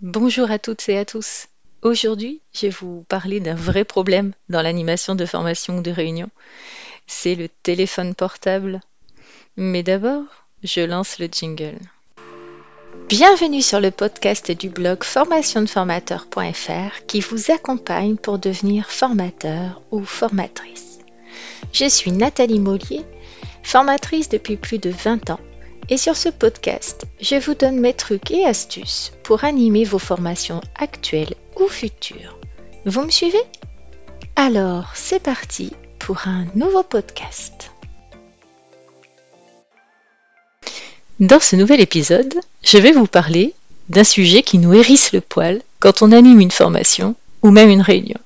Bonjour à toutes et à tous. Aujourd'hui, je vais vous parler d'un vrai problème dans l'animation de formation ou de réunion. C'est le téléphone portable. Mais d'abord, je lance le jingle. Bienvenue sur le podcast du blog formationdeformateur.fr qui vous accompagne pour devenir formateur ou formatrice. Je suis Nathalie Mollier, formatrice depuis plus de 20 ans et sur ce podcast, je vous donne mes trucs et astuces pour animer vos formations actuelles ou futures. Vous me suivez? Alors, c'est parti pour un nouveau podcast. Dans ce nouvel épisode, je vais vous parler d'un sujet qui nous hérisse le poil quand on anime une formation ou même une réunion.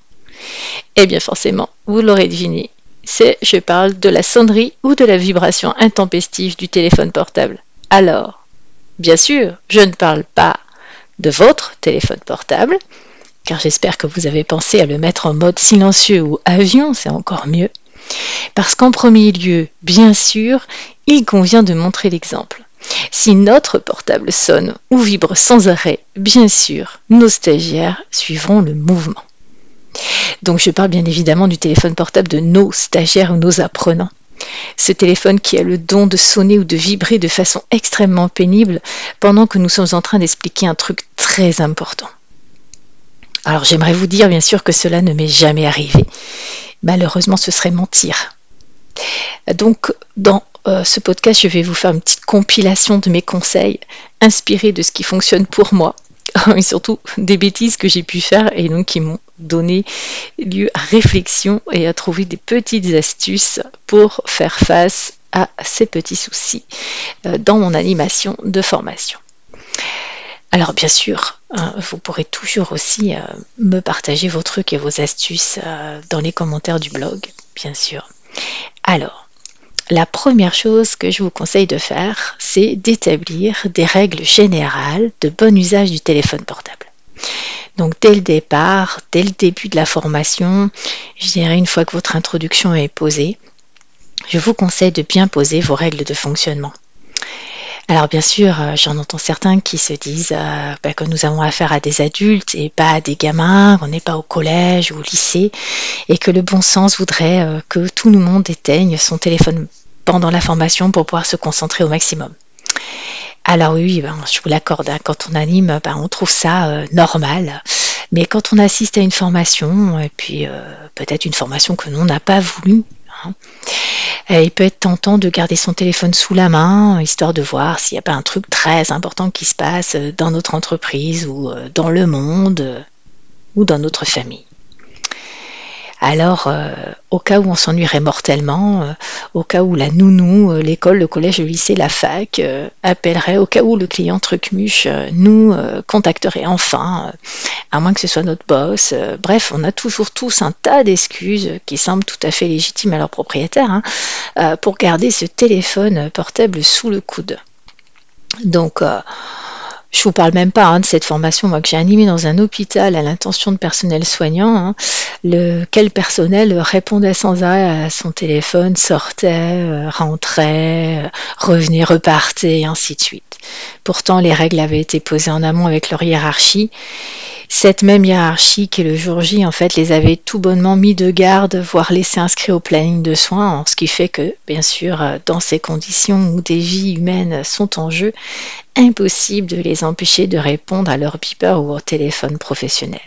Eh bien forcément, vous l'aurez deviné, c'est je parle de la sonnerie ou de la vibration intempestive du téléphone portable. Alors, bien sûr, je ne parle pas de votre téléphone portable, car j'espère que vous avez pensé à le mettre en mode silencieux ou avion, c'est encore mieux. Parce qu'en premier lieu, bien sûr, il convient de montrer l'exemple. Si notre portable sonne ou vibre sans arrêt, bien sûr, nos stagiaires suivront le mouvement. Donc je parle bien évidemment du téléphone portable de nos stagiaires ou nos apprenants. Ce téléphone qui a le don de sonner ou de vibrer de façon extrêmement pénible pendant que nous sommes en train d'expliquer un truc très important. Alors j'aimerais vous dire bien sûr que cela ne m'est jamais arrivé. Malheureusement ce serait mentir. Donc dans euh, ce podcast je vais vous faire une petite compilation de mes conseils inspirés de ce qui fonctionne pour moi et surtout des bêtises que j'ai pu faire et donc qui m'ont donné lieu à réflexion et à trouver des petites astuces pour faire face à ces petits soucis euh, dans mon animation de formation. Alors bien sûr, hein, vous pourrez toujours aussi euh, me partager vos trucs et vos astuces euh, dans les commentaires du blog, bien sûr. Alors, la première chose que je vous conseille de faire, c'est d'établir des règles générales de bon usage du téléphone portable. Donc dès le départ, dès le début de la formation, je dirais une fois que votre introduction est posée, je vous conseille de bien poser vos règles de fonctionnement. Alors bien sûr, euh, j'en entends certains qui se disent euh, bah, que nous avons affaire à des adultes et pas à des gamins, qu'on n'est pas au collège ou au lycée, et que le bon sens voudrait euh, que tout le monde éteigne son téléphone pendant la formation pour pouvoir se concentrer au maximum. Alors oui, je vous l'accorde, quand on anime, ben, on trouve ça normal. Mais quand on assiste à une formation, et puis peut-être une formation que l'on n'a pas voulu, hein, euh, il peut être tentant de garder son téléphone sous la main, histoire de voir s'il n'y a pas un truc très important qui se passe dans notre entreprise ou euh, dans le monde euh, ou dans notre famille. Alors, euh, au cas où on s'ennuierait mortellement, euh, au cas où la nounou, euh, l'école, le collège, le lycée, la fac appellerait, au cas où le client trucmuche nous contacterait enfin, à moins que ce soit notre boss. bref, on a toujours tous un tas d'excuses qui semblent tout à fait légitimes à leur propriétaire hein, pour garder ce téléphone portable sous le coude. Donc, je vous parle même pas hein, de cette formation moi que j'ai animée dans un hôpital à l'intention de personnel soignant, hein, lequel personnel répondait sans arrêt à son téléphone, sortait, euh, rentrait, euh, revenait, repartait et ainsi de suite. Pourtant, les règles avaient été posées en amont avec leur hiérarchie. Cette même hiérarchie qui le jour J en fait les avait tout bonnement mis de garde, voire laissés inscrits au planning de soins, ce qui fait que, bien sûr, euh, dans ces conditions où des vies humaines sont en jeu, impossible de les empêcher de répondre à leur beeper ou au téléphone professionnel.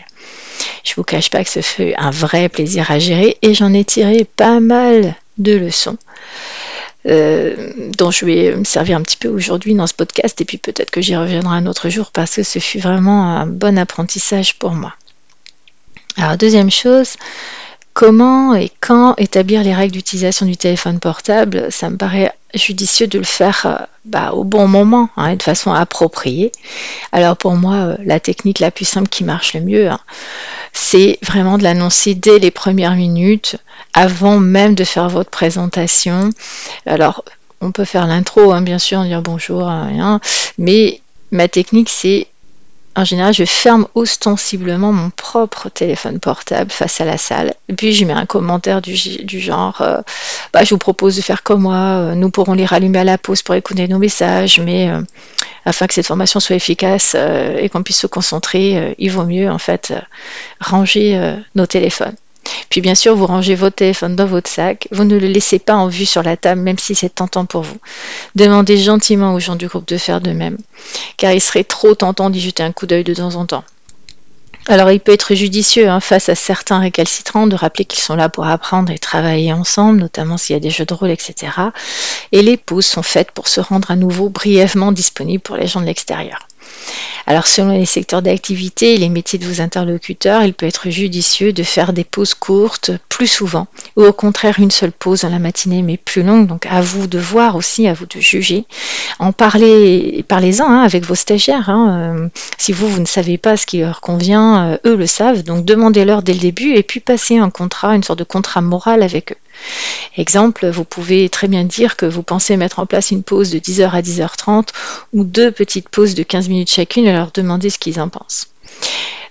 Je vous cache pas que ce fut un vrai plaisir à gérer et j'en ai tiré pas mal de leçons. Euh, dont je vais me servir un petit peu aujourd'hui dans ce podcast et puis peut-être que j'y reviendrai un autre jour parce que ce fut vraiment un bon apprentissage pour moi. Alors deuxième chose, comment et quand établir les règles d'utilisation du téléphone portable? Ça me paraît judicieux de le faire euh, bah, au bon moment hein, et de façon appropriée. Alors pour moi, euh, la technique la plus simple qui marche le mieux, hein, c'est vraiment de l'annoncer dès les premières minutes, avant même de faire votre présentation. Alors, on peut faire l'intro, hein, bien sûr, dire bonjour, mais ma technique, c'est en général, je ferme ostensiblement mon propre téléphone portable face à la salle. Puis, je mets un commentaire du, genre euh, bah, Je vous propose de faire comme moi, euh, nous pourrons les rallumer à la pause pour écouter nos messages, mais euh, afin que cette formation soit efficace et qu'on puisse se concentrer, il vaut mieux en fait ranger nos téléphones. Puis bien sûr, vous rangez votre téléphone dans votre sac. Vous ne le laissez pas en vue sur la table, même si c'est tentant pour vous. Demandez gentiment aux gens du groupe de faire de même, car il serait trop tentant d'y jeter un coup d'œil de temps en temps. Alors il peut être judicieux hein, face à certains récalcitrants de rappeler qu'ils sont là pour apprendre et travailler ensemble, notamment s'il y a des jeux de rôle, etc. Et les pauses sont faites pour se rendre à nouveau brièvement disponibles pour les gens de l'extérieur. Alors selon les secteurs d'activité et les métiers de vos interlocuteurs, il peut être judicieux de faire des pauses courtes plus souvent ou au contraire une seule pause dans la matinée mais plus longue. Donc à vous de voir aussi, à vous de juger. En parler, parlez-en hein, avec vos stagiaires. Hein. Euh, si vous, vous ne savez pas ce qui leur convient, euh, eux le savent. Donc demandez-leur dès le début et puis passez un contrat, une sorte de contrat moral avec eux. Exemple, vous pouvez très bien dire que vous pensez mettre en place une pause de 10h à 10h30 ou deux petites pauses de 15 minutes chacune et leur demander ce qu'ils en pensent.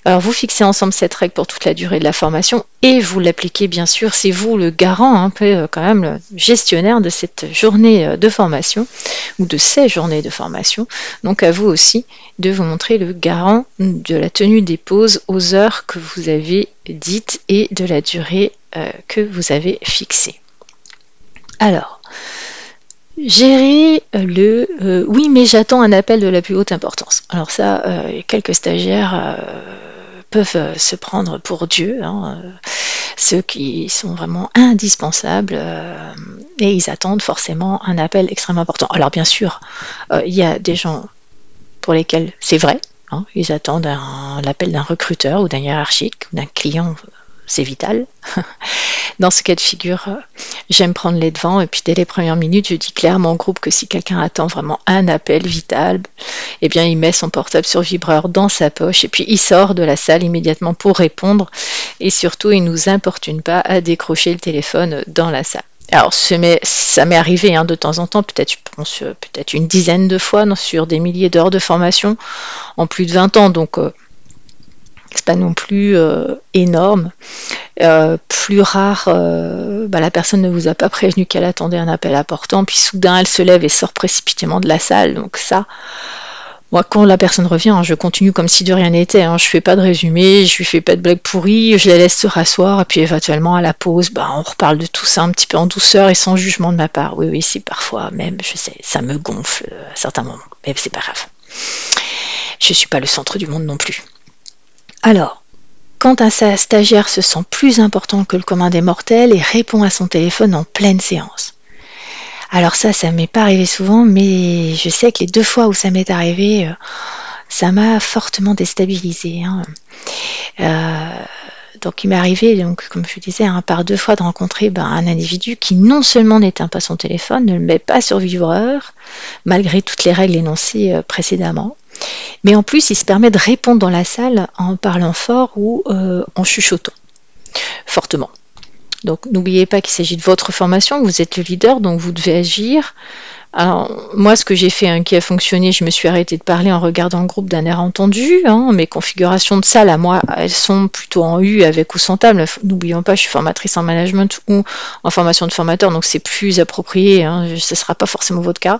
Alors vous fixez ensemble cette règle pour toute la durée de la formation et vous l'appliquez bien sûr, c'est vous le garant, un peu euh, quand même le gestionnaire de cette journée euh, de formation ou de ces journées de formation. Donc à vous aussi de vous montrer le garant de la tenue des pauses aux heures que vous avez dites et de la durée euh, que vous avez fixée. Alors, Gérer le oui mais j'attends un appel de la plus haute importance. Alors ça, quelques stagiaires peuvent euh, se prendre pour Dieu, hein, euh, ceux qui sont vraiment indispensables euh, et ils attendent forcément un appel extrêmement important. Alors bien sûr, il y a des gens pour lesquels c'est vrai, hein, ils attendent l'appel d'un recruteur ou d'un hiérarchique ou d'un client c'est vital. Dans ce cas de figure, euh, j'aime prendre les devants et puis dès les premières minutes, je dis clairement au groupe que si quelqu'un attend vraiment un appel vital, eh bien il met son portable sur vibreur dans sa poche et puis il sort de la salle immédiatement pour répondre et surtout il nous importune pas à décrocher le téléphone dans la salle. Alors, ça m'est arrivé hein, de temps en temps, peut-être peut-être une dizaine de fois sur des milliers d'heures de formation en plus de 20 ans. Donc, euh, c'est pas non plus euh, énorme. Euh, plus rare, euh, bah, la personne ne vous a pas prévenu qu'elle attendait un appel important, puis soudain elle se lève et sort précipitamment de la salle. Donc ça, moi quand la personne revient, hein, je continue comme si de rien n'était. Hein. Je fais pas de résumé, je lui fais pas de blague pourrie, je la laisse se rasseoir, et puis éventuellement à la pause, bah, on reparle de tout ça un petit peu en douceur et sans jugement de ma part. Oui, oui, c'est parfois même, je sais, ça me gonfle à certains moments, mais c'est pas grave. Je suis pas le centre du monde non plus. Alors, quand un stagiaire se sent plus important que le commun des mortels et répond à son téléphone en pleine séance. Alors ça, ça m'est pas arrivé souvent, mais je sais que les deux fois où ça m'est arrivé, euh, ça m'a fortement déstabilisé. Hein. Euh, donc il m'est arrivé, donc, comme je disais, hein, par deux fois de rencontrer ben, un individu qui non seulement n'éteint pas son téléphone, ne le met pas sur vibreur, malgré toutes les règles énoncées euh, précédemment, mais en plus, il se permet de répondre dans la salle en parlant fort ou euh, en chuchotant fortement. Donc n'oubliez pas qu'il s'agit de votre formation, vous êtes le leader, donc vous devez agir alors, moi, ce que j'ai fait hein, qui a fonctionné, je me suis arrêtée de parler en regardant le groupe d'un air entendu. Hein. mes configurations de salle, à moi, elles sont plutôt en U avec ou sans table. N'oublions pas, je suis formatrice en management ou en formation de formateur, donc c'est plus approprié. Hein, ce ne sera pas forcément votre cas.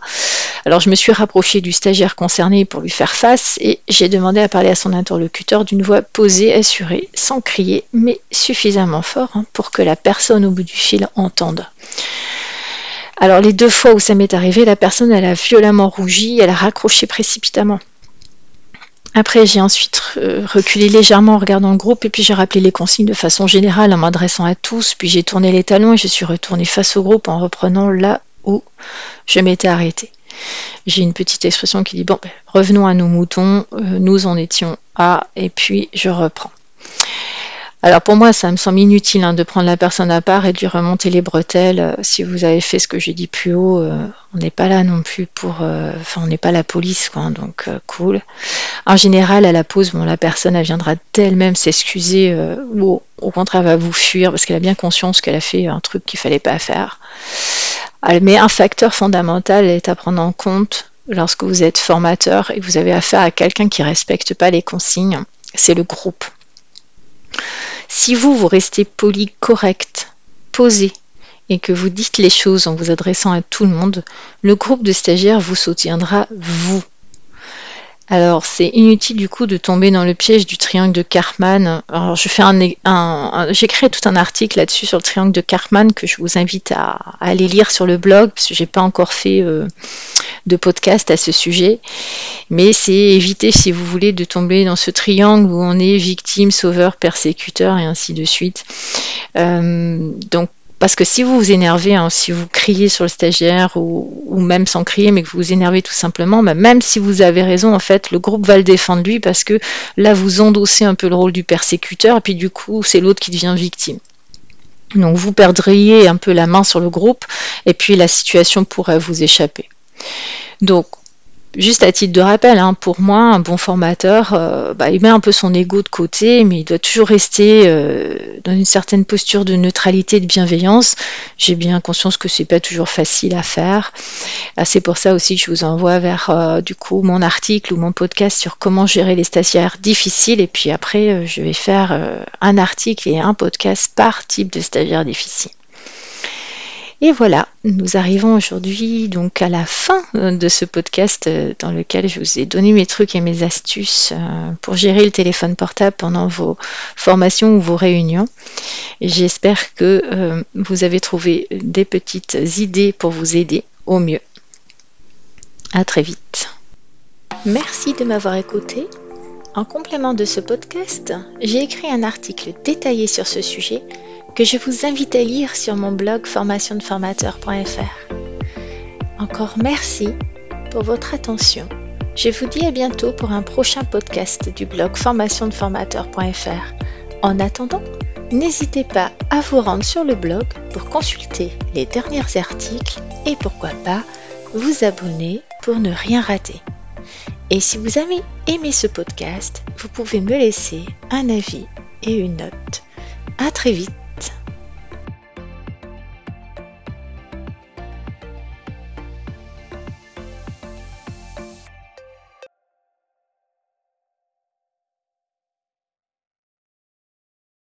Alors, je me suis rapprochée du stagiaire concerné pour lui faire face et j'ai demandé à parler à son interlocuteur d'une voix posée, assurée, sans crier, mais suffisamment fort pour que la personne au bout du fil entende. Alors les deux fois où ça m'est arrivé, la personne elle a violemment rougi, elle a raccroché précipitamment. Après, j'ai ensuite euh, reculé légèrement en regardant le groupe et puis j'ai rappelé les consignes de façon générale en m'adressant à tous, puis j'ai tourné les talons et je suis retournée face au groupe en reprenant là où je m'étais arrêtée. J'ai une petite expression qui dit bon, ben, revenons à nos moutons, euh, nous en étions à, et puis je reprends. Alors pour moi, ça me semble inutile hein, de prendre la personne à part et de lui remonter les bretelles. Euh, si vous avez fait ce que j'ai dit plus haut, euh, on n'est pas là non plus pour... Euh, enfin, on n'est pas la police, quoi, donc cool. En général, à la pause, bon, la personne, elle viendra d'elle-même s'excuser ou au contraire, elle va vous fuir parce qu'elle a bien conscience qu'elle a fait un truc qu'il fallait pas faire. Mais un facteur fondamental est à prendre en compte lorsque vous êtes formateur et que vous avez affaire à quelqu'un qui ne respecte pas les consignes, c'est le groupe. Si vous, vous restez poli, correct, posé, et que vous dites les choses en vous adressant à tout le monde, le groupe de stagiaires vous soutiendra, vous. Alors, c'est inutile du coup de tomber dans le piège du triangle de Karpman. Alors, je j'ai créé tout un article là-dessus sur le triangle de Karpman que je vous invite à, aller lire sur le blog parce que j'ai pas encore fait euh, de podcast à ce sujet. Mais c'est éviter, si vous voulez, de tomber dans ce triangle où on est victime, sauveur, persécuteur et ainsi de suite. Euh, donc parce que si vous vous énervez, hein, si vous criez sur le stagiaire ou, même sans crier, mais que vous vous énervez tout simplement, bah, même si vous avez raison, en fait, le groupe va le défendre lui parce que là, vous endossez un peu le rôle du persécuteur et puis du coup, c'est l'autre qui devient victime. Donc vous perdriez un peu la main sur le groupe et puis la situation pourrait vous échapper. Donc Juste à titre de rappel, hein, pour moi, un bon formateur, euh, bah, il met un peu son ego de côté, mais il doit toujours rester euh, dans une certaine posture de neutralité de bienveillance. J'ai bien conscience que c'est pas toujours facile à faire. Ah, c'est pour ça aussi que je vous envoie vers euh, du coup mon article ou mon podcast sur comment gérer les stagiaires difficiles. Et puis après, je vais faire un article et un podcast par type de stagiaire difficile. Et voilà, nous arrivons aujourd'hui donc à la fin euh, de ce podcast euh, dans lequel je vous ai donné mes trucs et mes astuces euh, pour gérer le téléphone portable pendant vos formations ou vos réunions. J'espère que vous avez trouvé des petites idées pour vous aider au mieux. À très vite. Merci de m'avoir écouté. En complément de ce podcast, j'ai écrit un article détaillé sur ce sujet que je vous invite à lire sur mon blog formationdeformateur.fr. Encore merci pour votre attention. Je vous dis à bientôt pour un prochain podcast du blog formationdeformateur.fr. En attendant, n'hésitez pas à vous rendre sur le blog pour consulter les derniers articles et pourquoi pas vous abonner pour ne rien rater. Et si vous avez aimé ce podcast, vous pouvez me laisser un avis et une note. À très vite